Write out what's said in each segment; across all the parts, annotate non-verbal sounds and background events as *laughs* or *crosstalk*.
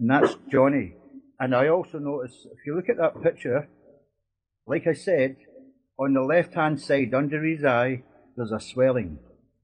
and that's Johnny. And I also notice, if you look at that picture, like I said, on the left-hand side under his eye, there's a swelling.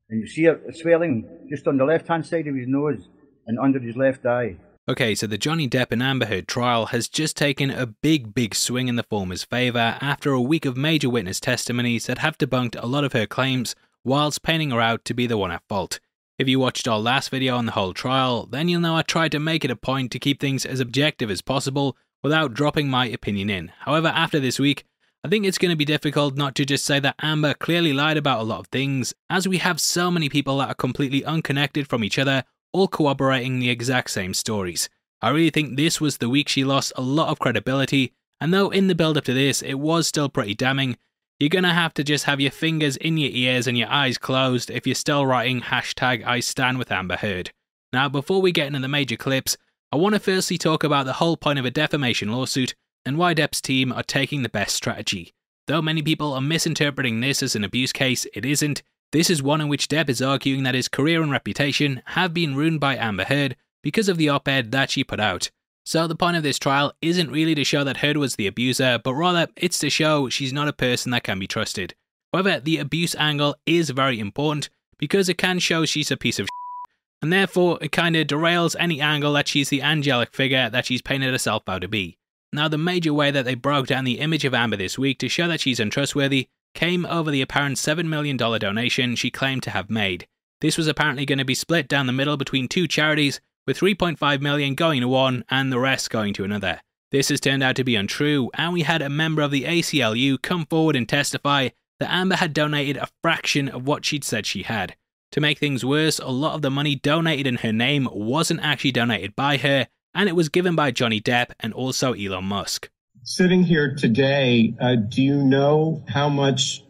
And you see a, swelling just on the left-hand side of his nose and under his left eye. Okay, so the Johnny Depp and Amber Heard trial has just taken a big, big swing in the former's favour after a week of major witness testimonies that have debunked a lot of her claims, whilst painting her out to be the one at fault. If you watched our last video on the whole trial, then you'll know I tried to make it a point to keep things as objective as possible without dropping my opinion in. However, after this week, I think it's going to be difficult not to just say that Amber clearly lied about a lot of things, as we have so many people that are completely unconnected from each other all corroborating the exact same stories. I really think this was the week she lost a lot of credibility, and though in the build up to this it was still pretty damning, you're gonna have to just have your fingers in your ears and your eyes closed if you're still writing hashtag I stand with Amber Heard. Now, before we get into the major clips, I want to firstly talk about the whole point of a defamation lawsuit and why Depp's team are taking the best strategy. Though many people are misinterpreting this as an abuse case, it isn't, this is one in which Depp is arguing that his career and reputation have been ruined by Amber Heard because of the op ed that she put out. So, the point of this trial isn't really to show that Heard was the abuser, but rather it's to show she's not a person that can be trusted. However, the abuse angle is very important because it can show she's a piece of shit, and therefore it kind of derails any angle that she's the angelic figure that she's painted herself out to be. Now, the major way that they broke down the image of Amber this week to show that she's untrustworthy came over the apparent $7 million donation she claimed to have made. This was apparently going to be split down the middle between two charities, with 3.5 million going to one and the rest going to another. This has turned out to be untrue, and we had a member of the ACLU come forward and testify that Amber had donated a fraction of what she'd said she had. To make things worse, a lot of the money donated in her name wasn't actually donated by her, and it was given by Johnny Depp and also Elon Musk sitting here today, uh, do you know how much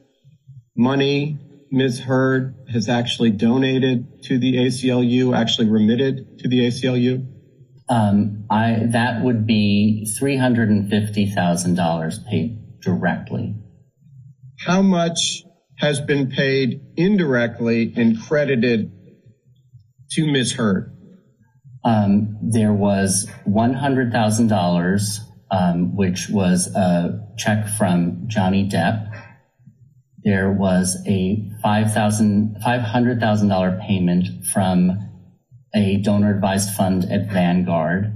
money Ms. Heard has actually donated to the ACLU, actually remitted to the ACLU? Um, I, that would be $350,000 paid directly. How much has been paid indirectly and credited to Ms. Heard? Um, there was $100,000 um, which was a check from Johnny Depp. There was a $500,000 payment from a donor advised fund at Vanguard.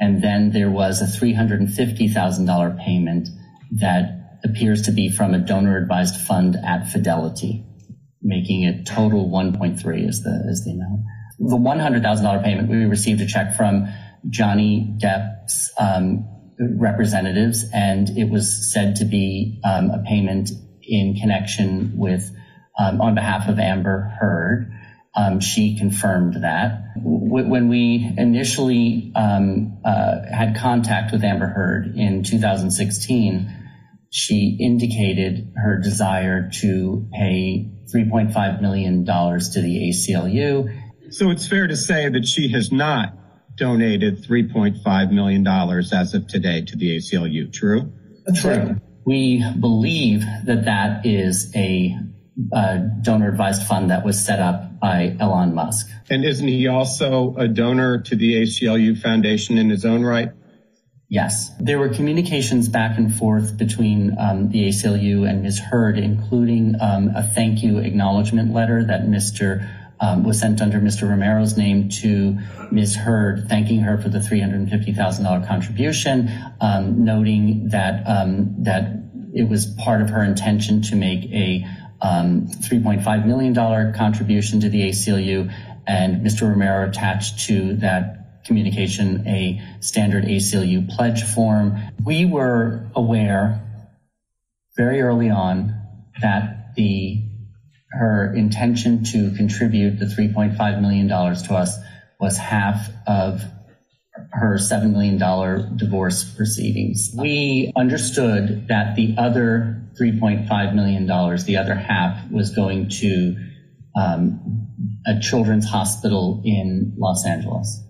And then there was a $350,000 payment that appears to be from a donor advised fund at Fidelity, making it total 1.3 is the, is the amount. The $100,000 payment, we received a check from Johnny Depp's um, representatives, and it was said to be um, a payment in connection with, um, on behalf of Amber Heard. Um, she confirmed that. W- when we initially um, uh, had contact with Amber Heard in 2016, she indicated her desire to pay $3.5 million to the ACLU. So it's fair to say that she has not donated $3.5 million as of today to the ACLU. True? True. We believe that that is a uh, donor advised fund that was set up by Elon Musk. And isn't he also a donor to the ACLU Foundation in his own right? Yes. There were communications back and forth between um, the ACLU and Ms. Heard, including um, a thank you acknowledgement letter that Mr um, was sent under Mr. Romero's name to Ms. Heard, thanking her for the $350,000 contribution, um, noting that um, that it was part of her intention to make a um, $3.5 million contribution to the ACLU, and Mr. Romero attached to that communication a standard ACLU pledge form. We were aware very early on that the her intention to contribute the $3.5 million to us was half of her $7 million divorce proceedings. We understood that the other $3.5 million, the other half, was going to um, a children's hospital in Los Angeles.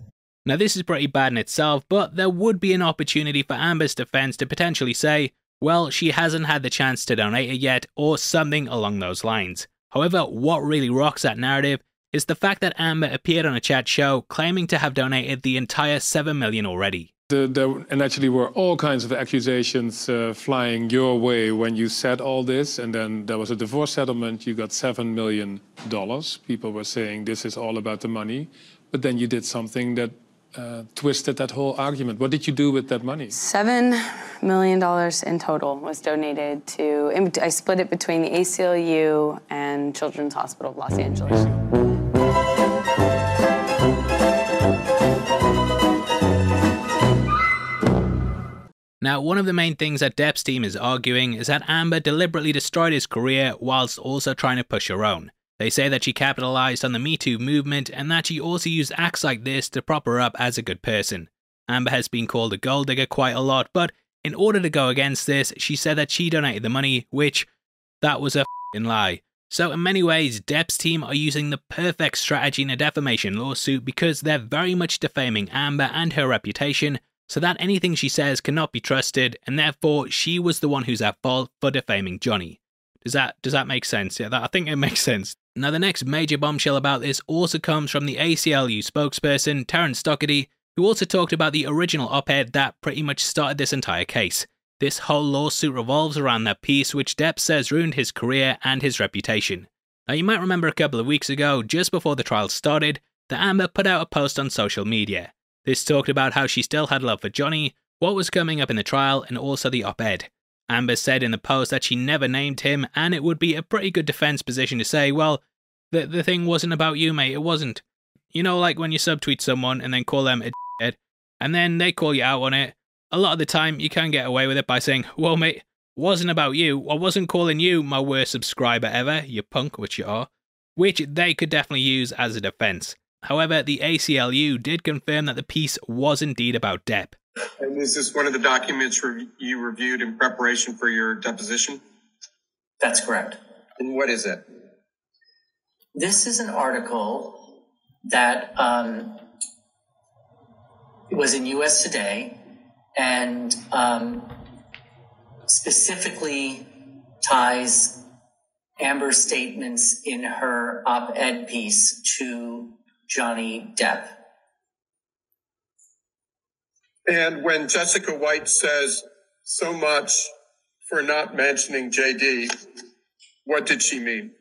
Now, this is pretty bad in itself, but there would be an opportunity for Amber's defense to potentially say, well, she hasn't had the chance to donate it yet, or something along those lines. However, what really rocks that narrative is the fact that Amber appeared on a chat show claiming to have donated the entire 7 million already. The, the, and actually were all kinds of accusations uh, flying your way when you said all this and then there was a divorce settlement you got 7 million dollars people were saying this is all about the money but then you did something that uh, twisted that whole argument. What did you do with that money? 7 million dollars in total was donated to i split it between the aclu and children's hospital of los angeles. Now, one of the main things that Depp's team is arguing is that Amber deliberately destroyed his career whilst also trying to push her own. They say that she capitalized on the Me Too movement and that she also used acts like this to prop her up as a good person. Amber has been called a gold digger quite a lot, but in order to go against this, she said that she donated the money, which that was a f***ing lie. So in many ways, Depp's team are using the perfect strategy in a defamation lawsuit because they're very much defaming Amber and her reputation so that anything she says cannot be trusted, and therefore she was the one who's at fault for defaming Johnny. Does that does that make sense? Yeah, that, I think it makes sense. Now the next major bombshell about this also comes from the ACLU spokesperson Terence Dougherty, who also talked about the original op-ed that pretty much started this entire case. This whole lawsuit revolves around that piece which Depp says ruined his career and his reputation. Now you might remember a couple of weeks ago, just before the trial started, that Amber put out a post on social media. This talked about how she still had love for Johnny, what was coming up in the trial, and also the op ed. Amber said in the post that she never named him, and it would be a pretty good defense position to say, well, the, the thing wasn't about you, mate, it wasn't. You know, like when you subtweet someone and then call them a and then they call you out on it. A lot of the time, you can get away with it by saying, well, mate, wasn't about you. I wasn't calling you my worst subscriber ever, you punk, which you are. Which they could definitely use as a defense. However, the ACLU did confirm that the piece was indeed about Depp. And is this one of the documents re- you reviewed in preparation for your deposition? That's correct. And what is it? This is an article that um, was in US Today and um, specifically ties Amber's statements in her op ed piece to Johnny Depp. And when Jessica Weitz says so much for not mentioning JD, what did she mean?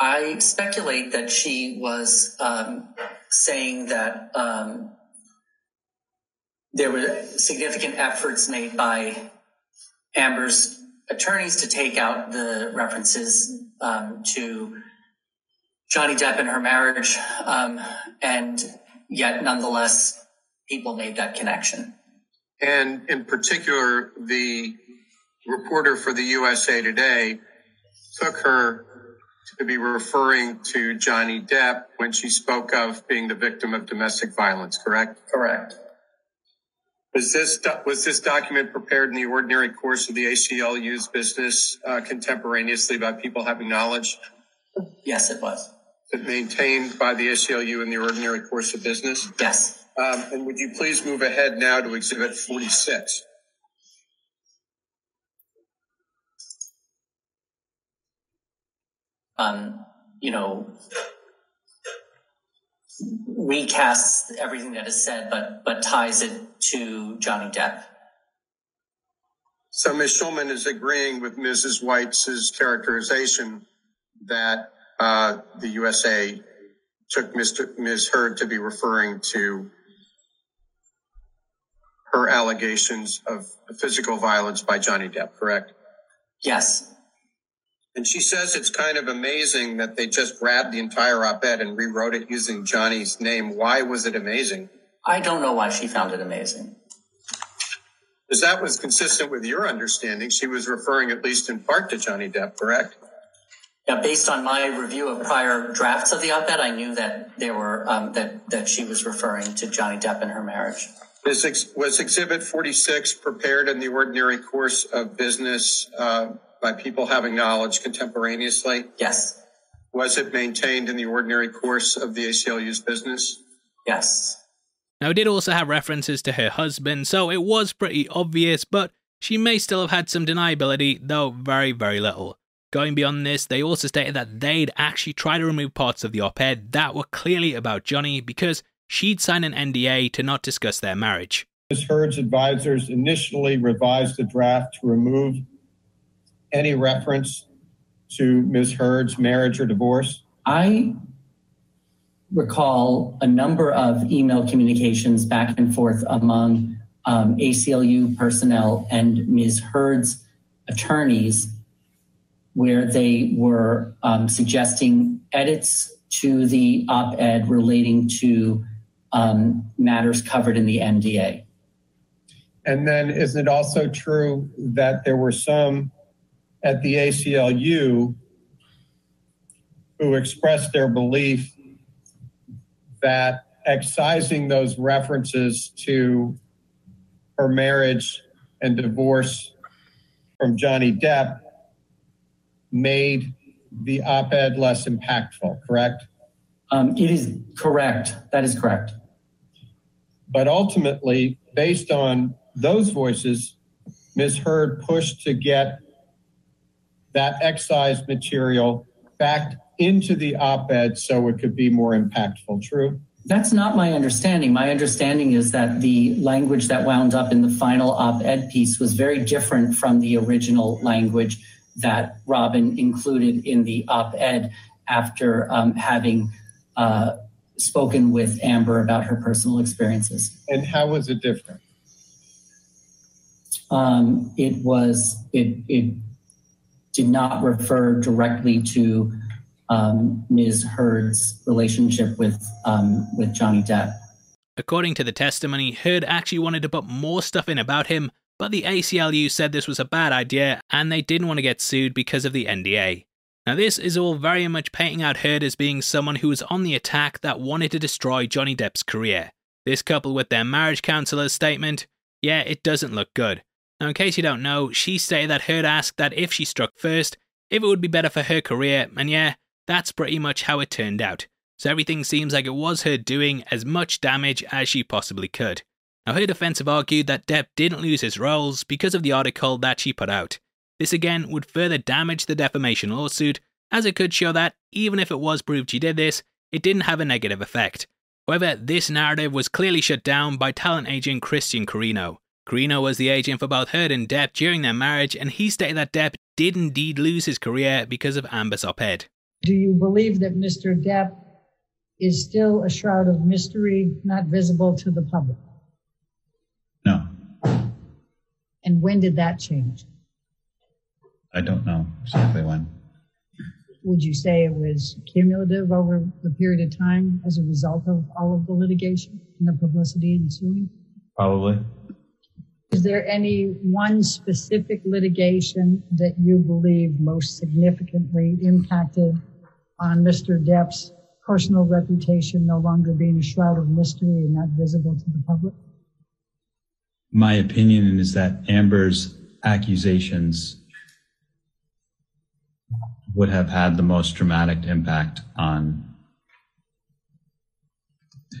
I speculate that she was um, saying that um, there were significant efforts made by Amber's attorneys to take out the references um, to Johnny Depp and her marriage, um, and yet nonetheless, people made that connection. And in particular, the reporter for the USA Today took her to be referring to Johnny Depp when she spoke of being the victim of domestic violence, correct? Correct. Was this was this document prepared in the ordinary course of the ACLU's business uh, contemporaneously by people having knowledge? Yes, it was It maintained by the ACLU in the ordinary course of business? Yes. Um, and would you please move ahead now to Exhibit 46? Um, you know, recasts everything that is said, but but ties it to Johnny Depp. So Ms. Shulman is agreeing with Mrs. Weitz's characterization that uh, the USA took Mr. Ms. Heard to be referring to her allegations of physical violence by Johnny Depp, correct? Yes. And she says it's kind of amazing that they just grabbed the entire op ed and rewrote it using Johnny's name. Why was it amazing? I don't know why she found it amazing. Because that was consistent with your understanding. She was referring, at least in part, to Johnny Depp, correct? Yeah, based on my review of prior drafts of the op-ed, I knew that there were um, that that she was referring to Johnny Depp and her marriage. Ex- was Exhibit 46 prepared in the ordinary course of business uh, by people having knowledge contemporaneously? Yes. Was it maintained in the ordinary course of the ACLU's business? Yes. Now, it did also have references to her husband, so it was pretty obvious, but she may still have had some deniability, though very, very little. Going beyond this, they also stated that they'd actually try to remove parts of the op ed that were clearly about Johnny because she'd sign an NDA to not discuss their marriage. Ms. Heard's advisors initially revised the draft to remove any reference to Ms. Heard's marriage or divorce? I recall a number of email communications back and forth among um, ACLU personnel and Ms. Heard's attorneys where they were um, suggesting edits to the op ed relating to um, matters covered in the NDA. And then is it also true that there were some at the ACLU who expressed their belief that excising those references to her marriage and divorce from Johnny Depp made the op ed less impactful, correct? Um, it is correct. That is correct. But ultimately, based on those voices, Ms. Heard pushed to get that excised material back into the op ed so it could be more impactful. True? That's not my understanding. My understanding is that the language that wound up in the final op ed piece was very different from the original language that Robin included in the op ed after um, having uh, spoken with Amber about her personal experiences. And how was it different? Um, it was, it, it did not refer directly to um, Ms. Heard's relationship with um, with Johnny Depp. According to the testimony, Heard actually wanted to put more stuff in about him, but the ACLU said this was a bad idea and they didn't want to get sued because of the NDA. Now, this is all very much painting out Heard as being someone who was on the attack that wanted to destroy Johnny Depp's career. This coupled with their marriage counselor's statement, yeah, it doesn't look good. Now, in case you don't know, she stated that Heard asked that if she struck first, if it would be better for her career, and yeah, that's pretty much how it turned out. So everything seems like it was her doing as much damage as she possibly could. Now, her defense have argued that Depp didn't lose his roles because of the article that she put out. This again would further damage the defamation lawsuit, as it could show that, even if it was proved she did this, it didn't have a negative effect. However, this narrative was clearly shut down by talent agent Christian Carino. Carino was the agent for both Heard and Depp during their marriage, and he stated that Depp did indeed lose his career because of Amber's op ed. Do you believe that Mr. Depp is still a shroud of mystery, not visible to the public? No. And when did that change? I don't know exactly when. Would you say it was cumulative over the period of time as a result of all of the litigation and the publicity ensuing? Probably. Is there any one specific litigation that you believe most significantly impacted on Mr. Depp's personal reputation no longer being a shroud of mystery and not visible to the public? My opinion is that Amber's accusations would have had the most dramatic impact on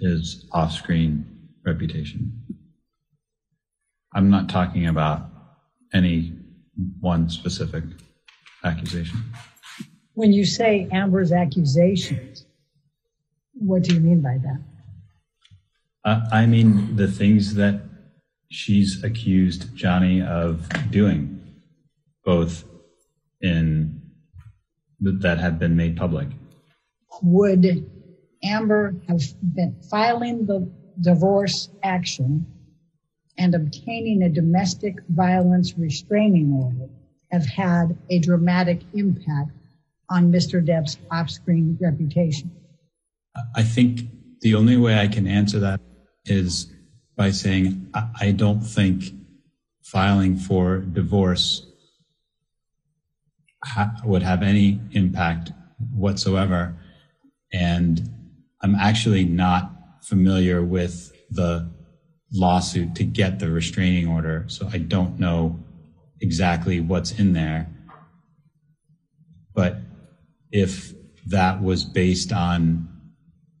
his off screen reputation. I'm not talking about any one specific accusation. When you say Amber's accusations, what do you mean by that? Uh, I mean the things that she's accused Johnny of doing, both in that have been made public. Would Amber have been filing the divorce action and obtaining a domestic violence restraining order have had a dramatic impact on Mr. Depp's off screen reputation? I think the only way I can answer that is by saying I don't think filing for divorce ha- would have any impact whatsoever. And I'm actually not familiar with the lawsuit to get the restraining order, so I don't know exactly what's in there. But if that was based on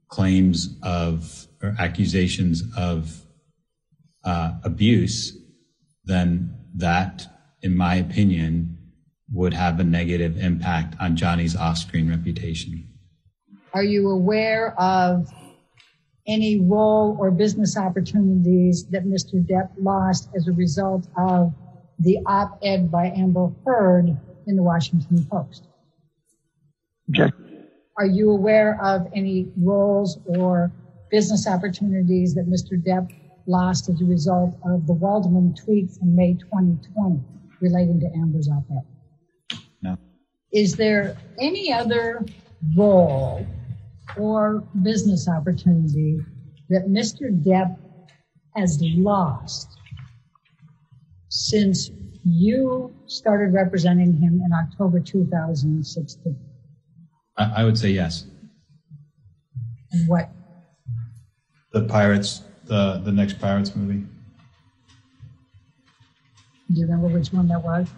claims of or accusations of uh, abuse, then that, in my opinion, would have a negative impact on Johnny's off screen reputation. Are you aware of any role or business opportunities that Mr. Depp lost as a result of the op ed by Amber Heard in the Washington Post? Object. Are you aware of any roles or business opportunities that Mr. Depp lost as a result of the Waldman tweet from May 2020 relating to Amber's op ed? Is there any other role or business opportunity that Mr. Depp has lost since you started representing him in October 2016? I, I would say yes. And what? The Pirates, the, the next Pirates movie. Do you remember which one that was?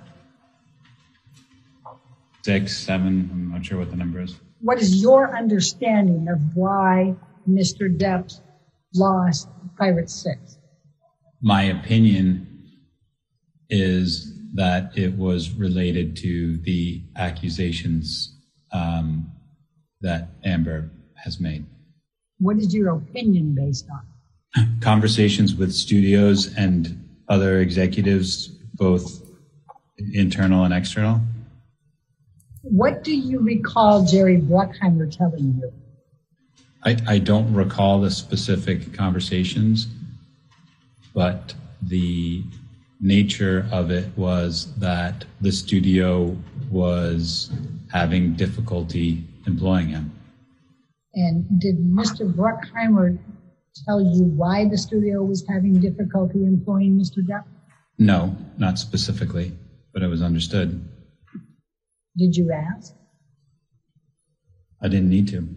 Six, seven, I'm not sure what the number is. What is your understanding of why Mr. Depp lost Pirate 6? My opinion is that it was related to the accusations um, that Amber has made. What is your opinion based on? Conversations with studios and other executives, both internal and external. What do you recall Jerry Bruckheimer telling you? I, I don't recall the specific conversations, but the nature of it was that the studio was having difficulty employing him. And did Mr. Bruckheimer tell you why the studio was having difficulty employing Mr. Depp? No, not specifically, but it was understood. Did you ask? I didn't need to.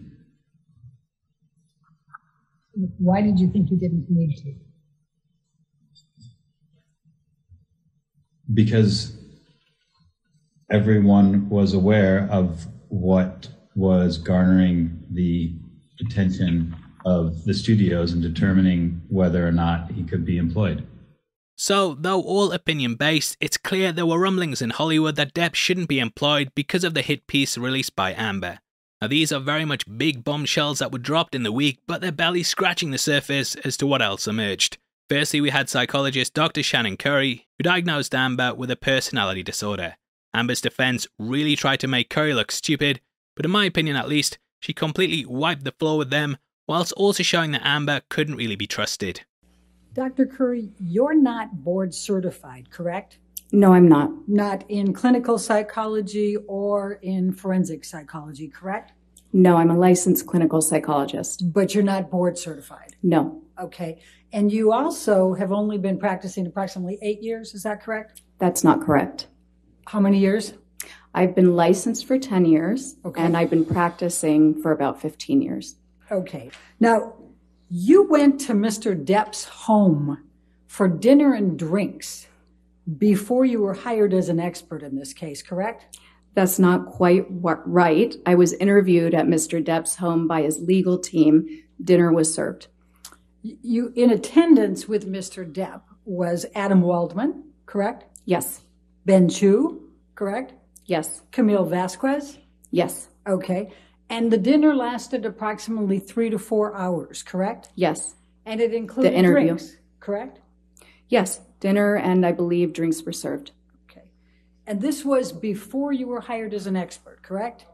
Why did you think you didn't need to? Because everyone was aware of what was garnering the attention of the studios and determining whether or not he could be employed. So, though all opinion based, it's clear there were rumblings in Hollywood that Depp shouldn't be employed because of the hit piece released by Amber. Now, these are very much big bombshells that were dropped in the week, but they're barely scratching the surface as to what else emerged. Firstly, we had psychologist Dr. Shannon Curry, who diagnosed Amber with a personality disorder. Amber's defense really tried to make Curry look stupid, but in my opinion at least, she completely wiped the floor with them, whilst also showing that Amber couldn't really be trusted. Dr. Curry, you're not board certified, correct? No, I'm not. Not in clinical psychology or in forensic psychology, correct? No, I'm a licensed clinical psychologist. But you're not board certified? No. Okay. And you also have only been practicing approximately eight years, is that correct? That's not correct. How many years? I've been licensed for 10 years Okay. and I've been practicing for about 15 years. Okay. Now, you went to Mr. Depp's home for dinner and drinks before you were hired as an expert in this case, correct? That's not quite right. I was interviewed at Mr. Depp's home by his legal team. Dinner was served. You, in attendance with Mr. Depp was Adam Waldman, correct? Yes. Ben Chew, correct? Yes. Camille Vasquez? Yes. Okay. And the dinner lasted approximately three to four hours, correct? Yes. And it included The interview. drinks, correct? Yes. Dinner and I believe drinks were served. Okay. And this was before you were hired as an expert, correct?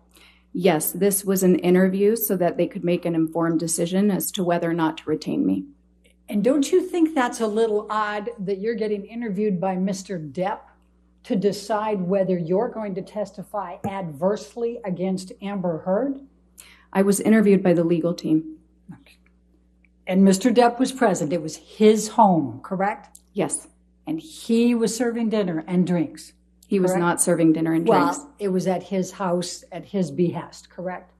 Yes, this was an interview so that they could make an informed decision as to whether or not to retain me. And don't you think that's a little odd that you're getting interviewed by Mr. Depp to decide whether you're going to testify adversely against Amber Heard? I was interviewed by the legal team. And Mr. Depp was present. It was his home, correct? Yes. And he was serving dinner and drinks. He was not serving dinner and well, drinks. it was at his house at his behest, correct?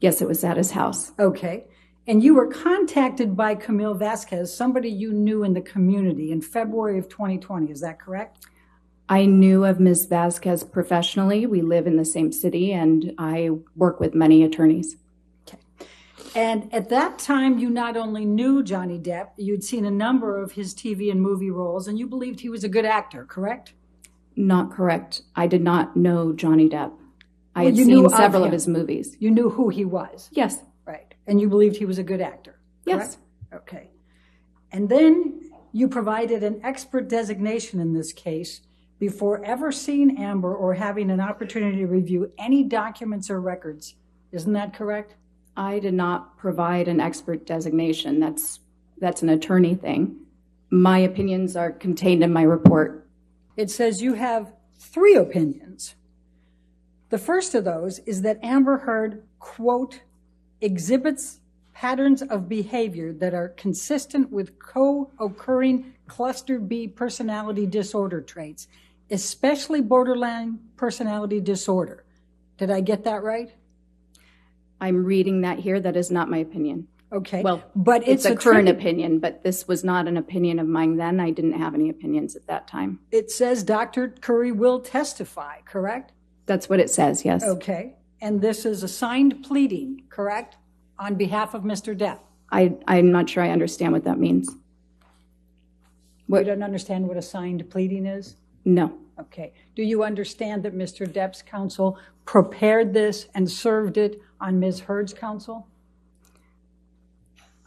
Yes, it was at his house. Okay. And you were contacted by Camille Vasquez, somebody you knew in the community, in February of 2020. Is that correct? I knew of Ms. Vasquez professionally. We live in the same city and I work with many attorneys. Okay. And at that time, you not only knew Johnny Depp, you'd seen a number of his TV and movie roles, and you believed he was a good actor, correct? Not correct. I did not know Johnny Depp. I Well, had seen knew of several of his movies. You knew who he was. Yes. Right. And you believed he was a good actor. Yes. correct? Okay. And then you provided an expert designation in this case before ever seeing Amber or having an opportunity to review any documents or records. Isn't that correct? I did not provide an expert designation. That's that's an attorney thing. My opinions are contained in my report. It says you have three opinions. The first of those is that Amber Heard, quote, exhibits patterns of behavior that are consistent with co occurring cluster B personality disorder traits, especially borderline personality disorder. Did I get that right? I'm reading that here. That is not my opinion. Okay. Well, but it's, it's a current opinion, but this was not an opinion of mine then. I didn't have any opinions at that time. It says Dr. Curry will testify, correct? That's what it says, yes. Okay. And this is a signed pleading, correct? On behalf of Mr. Depp. I, I'm not sure I understand what that means. You don't understand what a signed pleading is? No. Okay. Do you understand that Mr. Depp's counsel prepared this and served it on Ms. Heard's counsel?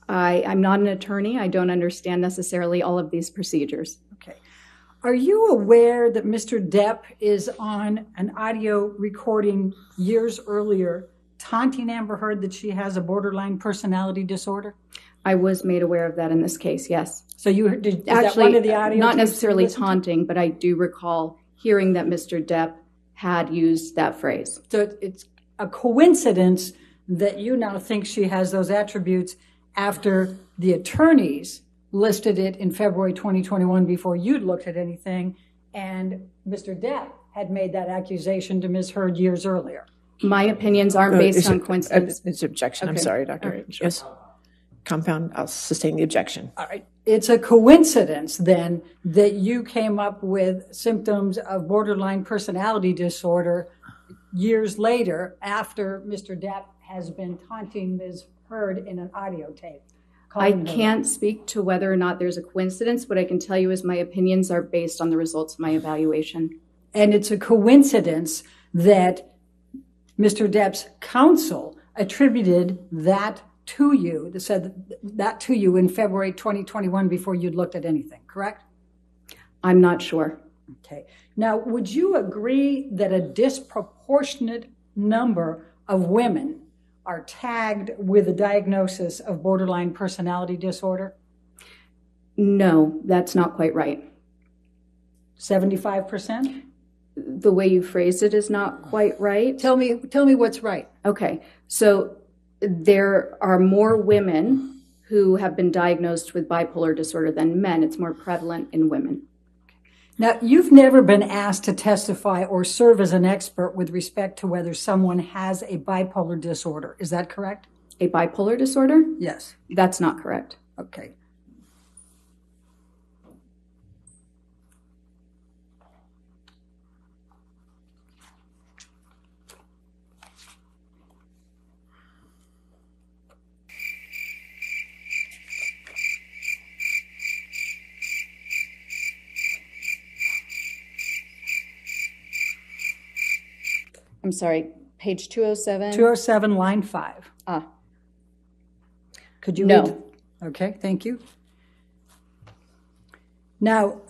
I, I'm not an attorney. I don't understand necessarily all of these procedures. Okay. Are you aware that Mr. Depp is on an audio recording years earlier taunting Amber Heard that she has a borderline personality disorder? I was made aware of that in this case, yes. So you did is that Actually, one of the audio not necessarily listened to? taunting, but I do recall hearing that Mr. Depp had used that phrase. So it's a coincidence that you now think she has those attributes after the attorneys listed it in February 2021 before you'd looked at anything, and Mr. Depp had made that accusation to Ms. Heard years earlier. My opinions aren't Uh, based is on coincidence. uh, It's objection. I'm sorry, Doctor. right. Yes. Compound, I'll sustain the objection. All right. It's a coincidence then that you came up with symptoms of borderline personality disorder years later after Mr. Depp has been taunting Ms. Heard in an audio tape. I can't speak to whether or not there's a coincidence. What I can tell you is my opinions are based on the results of my evaluation. And it's a coincidence that Mr. Depp's counsel attributed that to you, that said that to you in February 2021 before you'd looked at anything, correct? I'm not sure. Okay. Now, would you agree that a disproportionate number of women are tagged with a diagnosis of borderline personality disorder? No, that's not quite right. 75%? The way you phrased it is not quite right. Tell me, tell me what's right. Okay. So there are more women who have been diagnosed with bipolar disorder than men. It's more prevalent in women. Now, you've never been asked to testify or serve as an expert with respect to whether someone has a bipolar disorder. Is that correct? A bipolar disorder? Yes. That's not correct. Okay. I'm sorry, page 207. 207, line 5. Ah. Could you No. read? Okay, thank you. Now,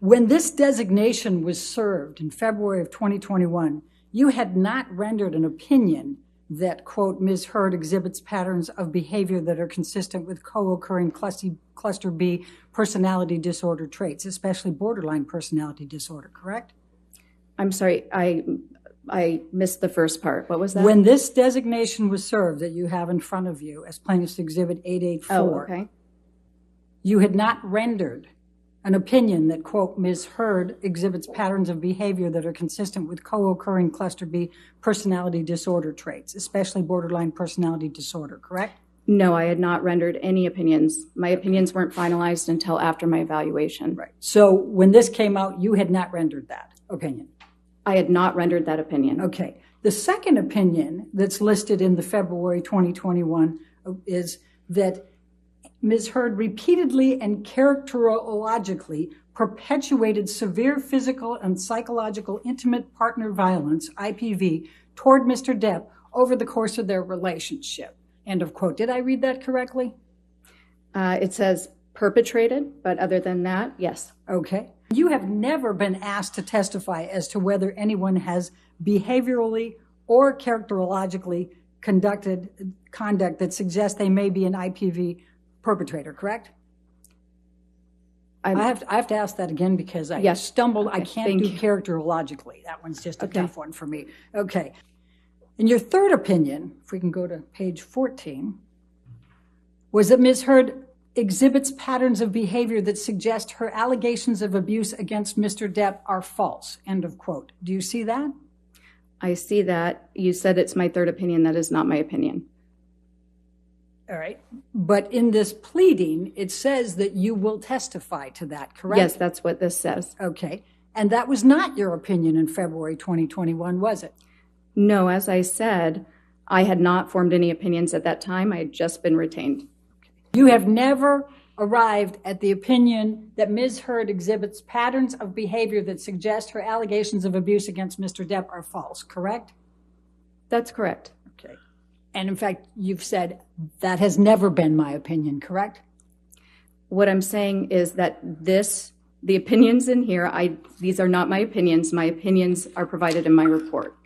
when this designation was served in February of 2021, you had not rendered an opinion that, quote, Ms. Heard exhibits patterns of behavior that are consistent with co-occurring cluster, cluster B personality disorder traits, especially borderline personality disorder, correct? I'm sorry, I I missed the first part. What was that? When this designation was served that you have in front of you as Plaintiff's Exhibit 884, oh, okay. you had not rendered an opinion that, quote, Ms. Heard exhibits patterns of behavior that are consistent with co-occurring cluster B personality disorder traits, especially borderline personality disorder, correct? No, I had not rendered any opinions. My opinions weren't finalized until after my evaluation. Right. So when this came out, you had not rendered that opinion. I had not rendered that opinion. Okay. The second opinion that's listed in the February 2021 is that Ms. Heard repeatedly and characterologically perpetuated severe physical and psychological intimate partner violence, IPV, toward Mr. Depp over the course of their relationship. End of quote. Did I read that correctly? Uh, it says perpetrated, but other than that, yes. Okay. You have never been asked to testify as to whether anyone has behaviorally or characterologically conducted conduct that suggests they may be an IPV perpetrator, correct? i have to, I have to ask that again because I Yes. stumbled. I can't thank do you. characterologically. That one's just a Okay. tough one for me. Okay. And your third opinion, if we can go to page 14, was that Ms. Heard exhibits patterns of behavior that suggest her allegations of abuse against Mr. Depp are false. End of quote. Do you see that? I see that. You said it's my third opinion. That is not my opinion. All right. But in this pleading, it says that you will testify to that, correct? Yes, that's what this says. Okay. And that was not your opinion in February 2021, was it? No, as I said, I had not formed any opinions at that time. I had just been retained. You have never arrived at the opinion that Ms. Heard exhibits patterns of behavior that suggest her allegations of abuse against Mr. Depp are false, correct? That's correct. Okay. And in fact, you've said that has never been my opinion, correct? What I'm saying is that this, the opinions in here, I these are not my opinions. My opinions are provided in my report.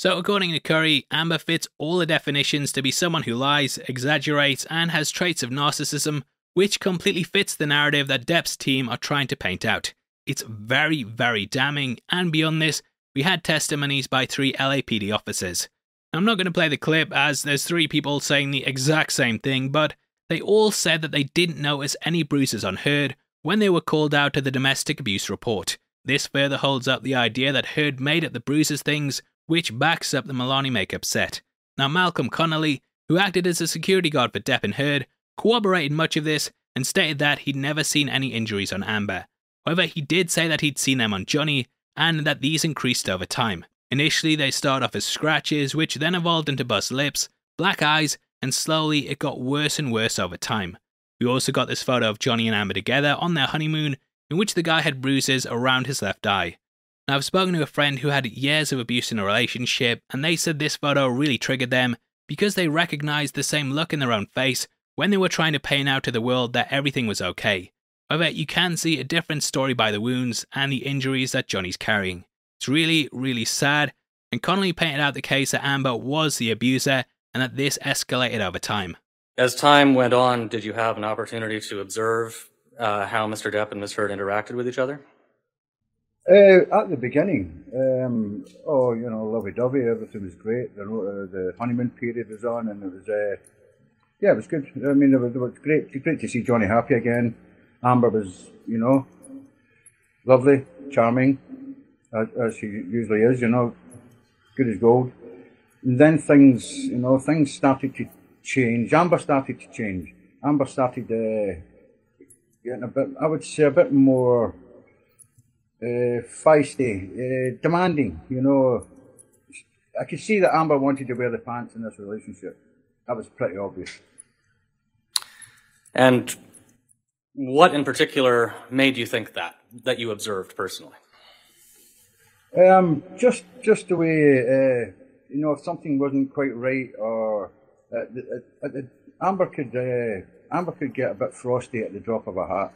So, according to Curry, Amber fits all the definitions to be someone who lies, exaggerates, and has traits of narcissism, which completely fits the narrative that Depp's team are trying to paint out. It's very, very damning, and beyond this, we had testimonies by three LAPD officers. I'm not going to play the clip as there's three people saying the exact same thing, but they all said that they didn't notice any bruises on Heard when they were called out to the domestic abuse report. This further holds up the idea that Heard made up the bruises things, which backs up the Milani makeup set. Now, Malcolm Connolly, who acted as a security guard for Depp and Heard, corroborated much of this and stated that he'd never seen any injuries on Amber. However, he did say that he'd seen them on Johnny and that these increased over time. Initially, they start off as scratches, which then evolved into bust lips, black eyes, and slowly it got worse and worse over time. We also got this photo of Johnny and Amber together on their honeymoon, in which the guy had bruises around his left eye. Now, I've spoken to a friend who had years of abuse in a relationship, and they said this photo really triggered them because they recognized the same look in their own face when they were trying to paint out to the world that everything was okay. However, you can see a different story by the wounds and the injuries that Johnny's carrying. It's really, really sad, and Connolly painted out the case that Amber was the abuser and that this escalated over time. As time went on, did you have an opportunity to observe uh, how Mr. Depp and Ms. Heard interacted with each other? Uh, at the beginning, um, oh, you know, lovey-dovey, everything was great. The, uh, the honeymoon period was on, and it was, uh, yeah, it was good. I mean, it was, it was great, great to see Johnny happy again. Amber was, you know, lovely, charming, as, as she usually is, you know, good as gold. And then things, you know, things started to change. Amber started to change. Amber started uh, getting a bit, I would say, a bit more uh, feisty, uh, demanding. You know, I could see that Amber wanted to wear the pants in this relationship. That was pretty obvious. And what in particular made you think that, that you observed personally? Um, just just the way uh, you know if something wasn't quite right, or uh, the, uh, the, Amber could uh, Amber could get a bit frosty at the drop of a hat.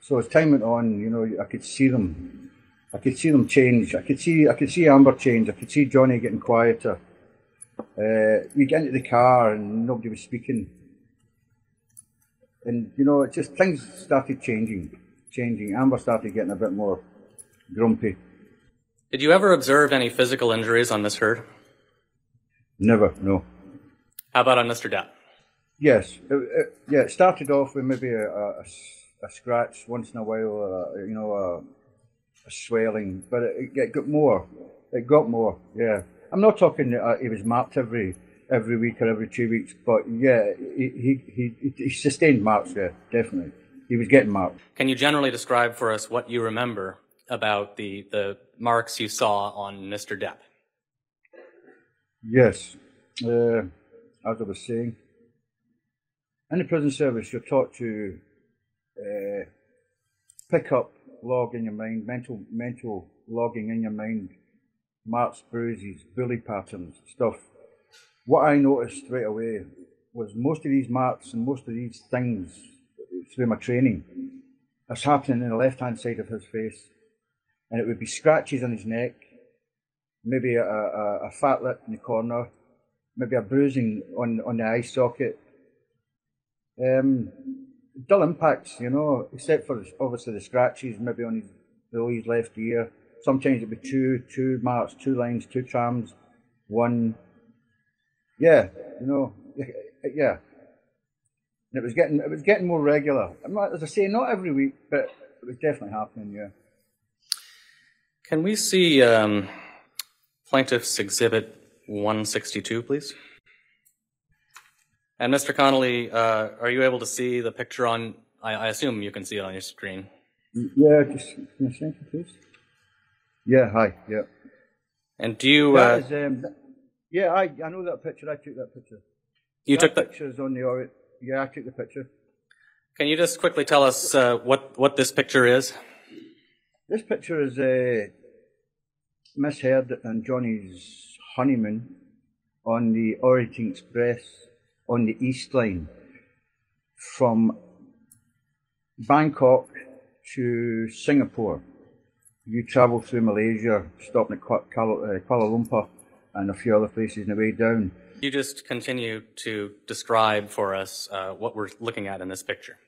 So as time went on, you know, I could see them. I could see them change. I could see I could see Amber change. I could see Johnny getting quieter. Uh, we get into the car and nobody was speaking, and you know, it just things started changing, changing. Amber started getting a bit more grumpy. Did you ever observe any physical injuries on this Heard? Never, no. How about on Mr. Depp? Yes, it, it, yeah. It started off with maybe a, a, a scratch once in a while, uh, you know, a, a swelling, but it, it, got more. It got more. Yeah, I'm not talking. Uh, he was marked every every week or every two weeks, but yeah, he he he, he sustained marks. Yeah, definitely. He was getting marked. Can you generally describe for us what you remember about the the marks you saw on Mr. Depp? Yes, uh, as I was saying, in the prison service, you're taught to uh, pick up, log in your mind, mental mental logging in your mind, marks, bruises, bully patterns, stuff. What I noticed straight away was most of these marks and most of these things through my training is happening in the left hand side of his face. And it would be scratches on his neck, maybe a, a, a fat lip in the corner, maybe a bruising on, on the eye socket. Um, dull impacts, you know, except for obviously the scratches, maybe on his below his left ear. Sometimes it'd be two, two marks, two lines, two trams, one. Yeah, you know, yeah. And it was getting, it was getting more regular. As I say, not every week, but it was definitely happening. Yeah. Can we see um, plaintiff's exhibit 162, please? And Mr. Connolly, uh, are you able to see the picture on? I, I, assume you can see it on your screen. Yeah, just can I it, please? Yeah, hi, yeah. And do you? Uh, is, um, yeah, I I know that picture. I took that picture. You that took the pictures on the. Yeah, I took the picture. Can you just quickly tell us uh, what what this picture is? This picture is uh, Miss Heard and Johnny's honeymoon on the Orient Express on the East Line from Bangkok to Singapore. You travel through Malaysia, stopping at uh, Kuala Lumpur and a few other places on the way down. You just continue to describe for us uh, what we're looking at in this picture.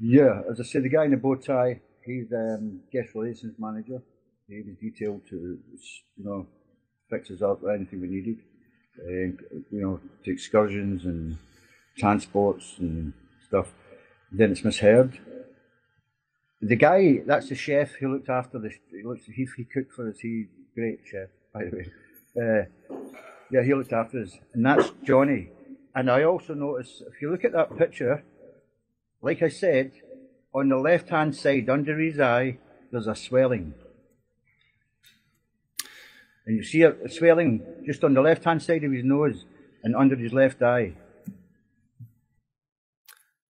Yeah, as I said, the guy in the bow tie, he's um, guest relations manager. He was detailed to, you know, fix us up anything we needed you know, to excursions and transports and stuff. Then it's Miss Heard. The guy, that's the chef who looked after the, he, he, he cooked for us. He, great chef, by the way. Uh, yeah, he looked after us. And that's Johnny. And I also noticed, if you look at that picture, like I said, on the left hand side under his eye, there's a swelling. And you see a, swelling just on the left hand side of his nose and under his left eye.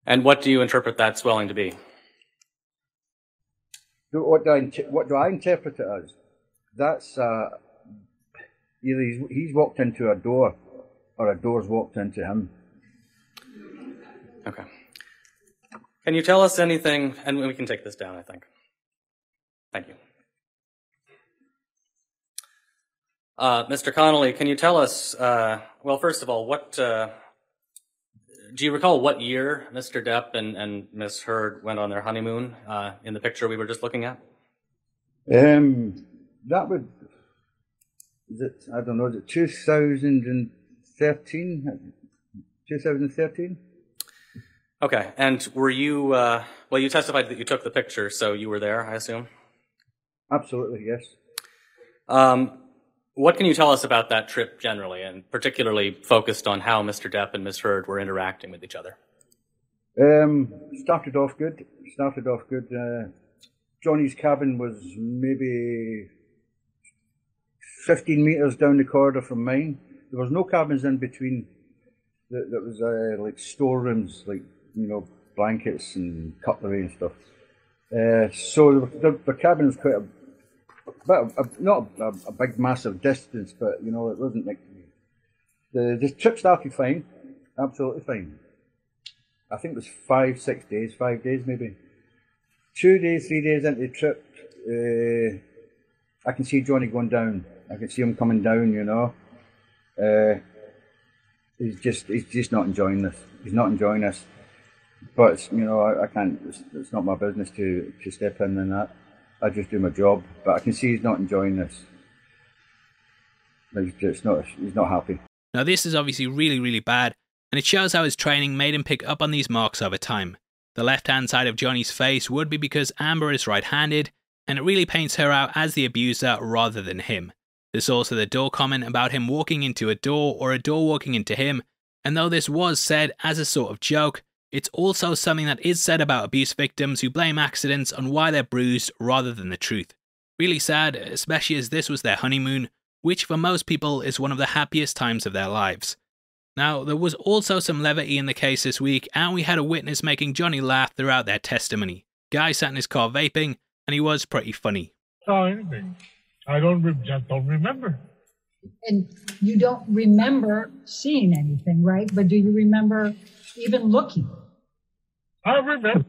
And what do you interpret that swelling to be? What do I, what do I interpret it as? That's uh, either he's, he's walked into a door or a door's walked into him. Okay. Can you tell us anything? And we can take this down, I think. Thank you. Uh, Mr. Connolly, can you tell us, uh, well, first of all, what uh, do you recall what year Mr. Depp and, and Miss Heard went on their honeymoon uh, in the picture we were just looking at? Um, that would, is it, I don't know, is it 2013? 2013? Okay, and were you, uh, well, you testified that you took the picture, so you were there, I assume? Absolutely, yes. Um, what can you tell us about that trip generally, and particularly focused on how Mr. Depp and Ms. Heard were interacting with each other? Um, started off good. Started off good. Uh, Johnny's cabin was maybe 15 metres down the corridor from mine. There was no cabins in between. There, there was uh, like storerooms, like, you know, blankets and cutlery and stuff. Uh, so the, the, the cabin was quite a but not a, a, big massive distance, but you know it wasn't like the the trip started fine, absolutely fine. I think it was five, six days, five days maybe. Two days, three days into the trip, uh, I can see Johnny going down. I can see him coming down. You know, uh, he's just he's just not enjoying this. He's not enjoying this. But you know, I, I can't. It's, it's, not my business to to step in and that. I just do my job. But I can see he's not enjoying this. He's just not. He's not happy. Now this is obviously really, really bad, and it shows how his training made him pick up on these marks over time. The left hand side of Johnny's face would be because Amber is right handed, and it really paints her out as the abuser rather than him. There's also the door comment about him walking into a door or a door walking into him, and though this was said as a sort of joke, it's also something that is said about abuse victims who blame accidents on why they're bruised rather than the truth. Really sad, especially as this was their honeymoon, which for most people is one of the happiest times of their lives. Now, there was also some levity in the case this week, and we had a witness making Johnny laugh throughout their testimony. Guy sat in his car vaping, and he was pretty funny. Saw anything. I don't re- just don't remember. And you don't remember seeing anything, right? But do you remember even looking? I remember.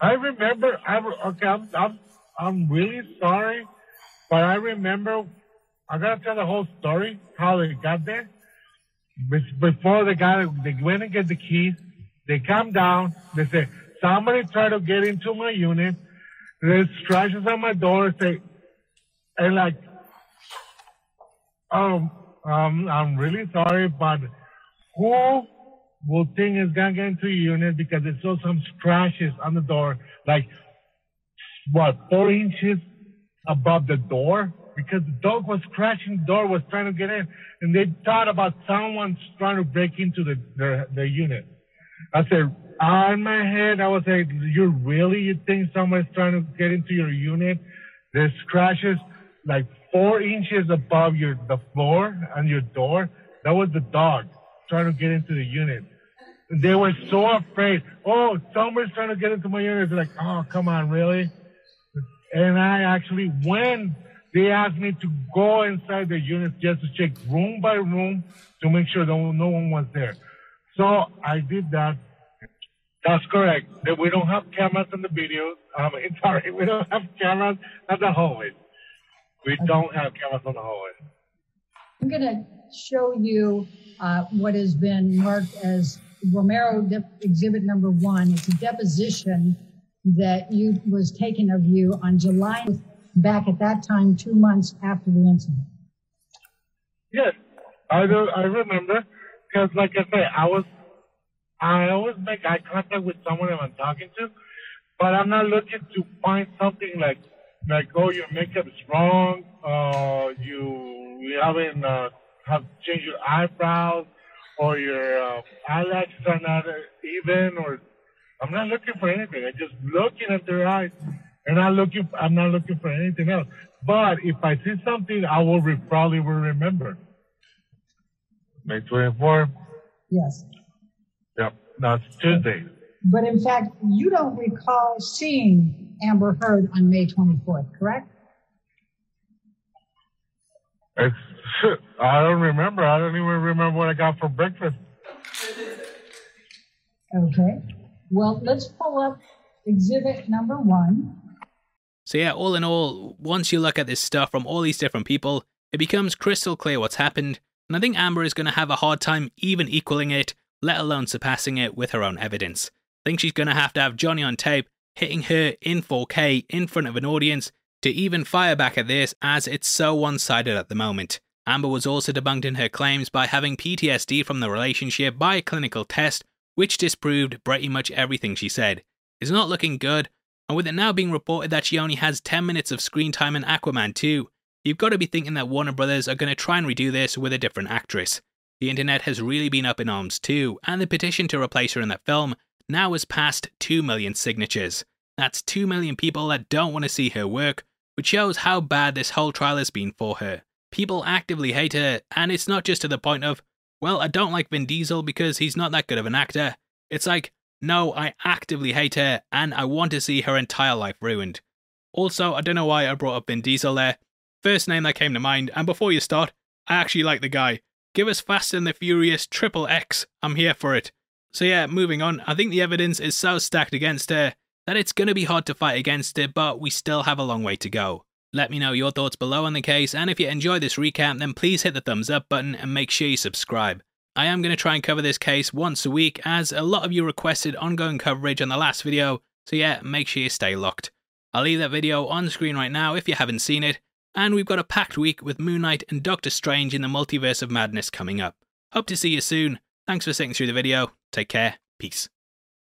I remember. I okay. I'm, I'm I'm really sorry, but I remember. I gotta tell the whole story how they got there. Before they got, they went and get the keys. They come down. They say somebody tried to get into my unit. There's scratches on my door. Say, and like, um, um, I'm really sorry, but who will think is gonna get into your unit because they saw some scratches on the door, like what, four inches above the door? Because the dog was scratching the door, was trying to get in, and they thought about someone trying to break into the their, their unit. I said, on my head, I was like, you really, you think someone's trying to get into your unit? There's scratches like four inches above your the floor and your door. That was the dog trying to get into the unit. They were so afraid. Oh, someone's trying to get into my unit. They're like, oh, come on, really? And I actually, when they asked me to go inside the unit just to check room by room to make sure that no one was there. So I did that. That's correct. We don't have cameras in the videos. Um, *laughs* sorry, we don't have cameras at the hallway. We don't have cameras on the hallway. I'm going to show you uh, what has been marked as Romero exhibit number one. It's a deposition that you was taken of you on July back at that time, two months after the incident. Yes, I do. I remember because, like I say, I was. I always make eye contact with someone that I'm talking to, but I'm not looking to find something like, like, oh, your makeup is wrong, uh, you, you haven't uh, have changed your eyebrows, or your uh, eyelashes are not even, or I'm not looking for anything. I'm just looking at their eyes, and I'm looking. I'm not looking for anything else. But if I see something, I will re- probably will remember. May 24. Yes. Yep, that's Tuesday. But in fact, you don't recall seeing Amber Heard on May 24th, correct? It's, I don't remember. I don't even remember what I got for breakfast. Okay. Well, let's pull up exhibit number one. So, yeah, all in all, once you look at this stuff from all these different people, it becomes crystal clear what's happened, and I think Amber is going to have a hard time even equaling it, let alone surpassing it with her own evidence. I think she's going to have to have Johnny on tape hitting her in 4K in front of an audience to even fire back at this, as it's so one sided at the moment. Amber was also debunked in her claims by having PTSD from the relationship by a clinical test, which disproved pretty much everything she said. It's not looking good, and with it now being reported that she only has 10 minutes of screen time in Aquaman 2, you've got to be thinking that Warner Brothers are going to try and redo this with a different actress. The internet has really been up in arms too, and the petition to replace her in that film now has passed 2 million signatures. That's 2 million people that don't want to see her work, which shows how bad this whole trial has been for her. People actively hate her, and it's not just to the point of, well, I don't like Vin Diesel because he's not that good of an actor. It's like, no, I actively hate her, and I want to see her entire life ruined. Also, I don't know why I brought up Vin Diesel there. First name that came to mind, and before you start, I actually like the guy. Give us Fast and the Furious Triple X, I'm here for it. So yeah, moving on, I think the evidence is so stacked against her that it's going to be hard to fight against it, but we still have a long way to go. Let me know your thoughts below on the case, and if you enjoy this recap, then please hit the thumbs up button and make sure you subscribe. I am going to try and cover this case once a week, as a lot of you requested ongoing coverage on the last video, so yeah, make sure you stay locked. I'll leave that video on screen right now if you haven't seen it, and we've got a packed week with Moon Knight and Doctor Strange in the Multiverse of Madness coming up. Hope to see you soon. Thanks for sitting through the video. Take care. Peace.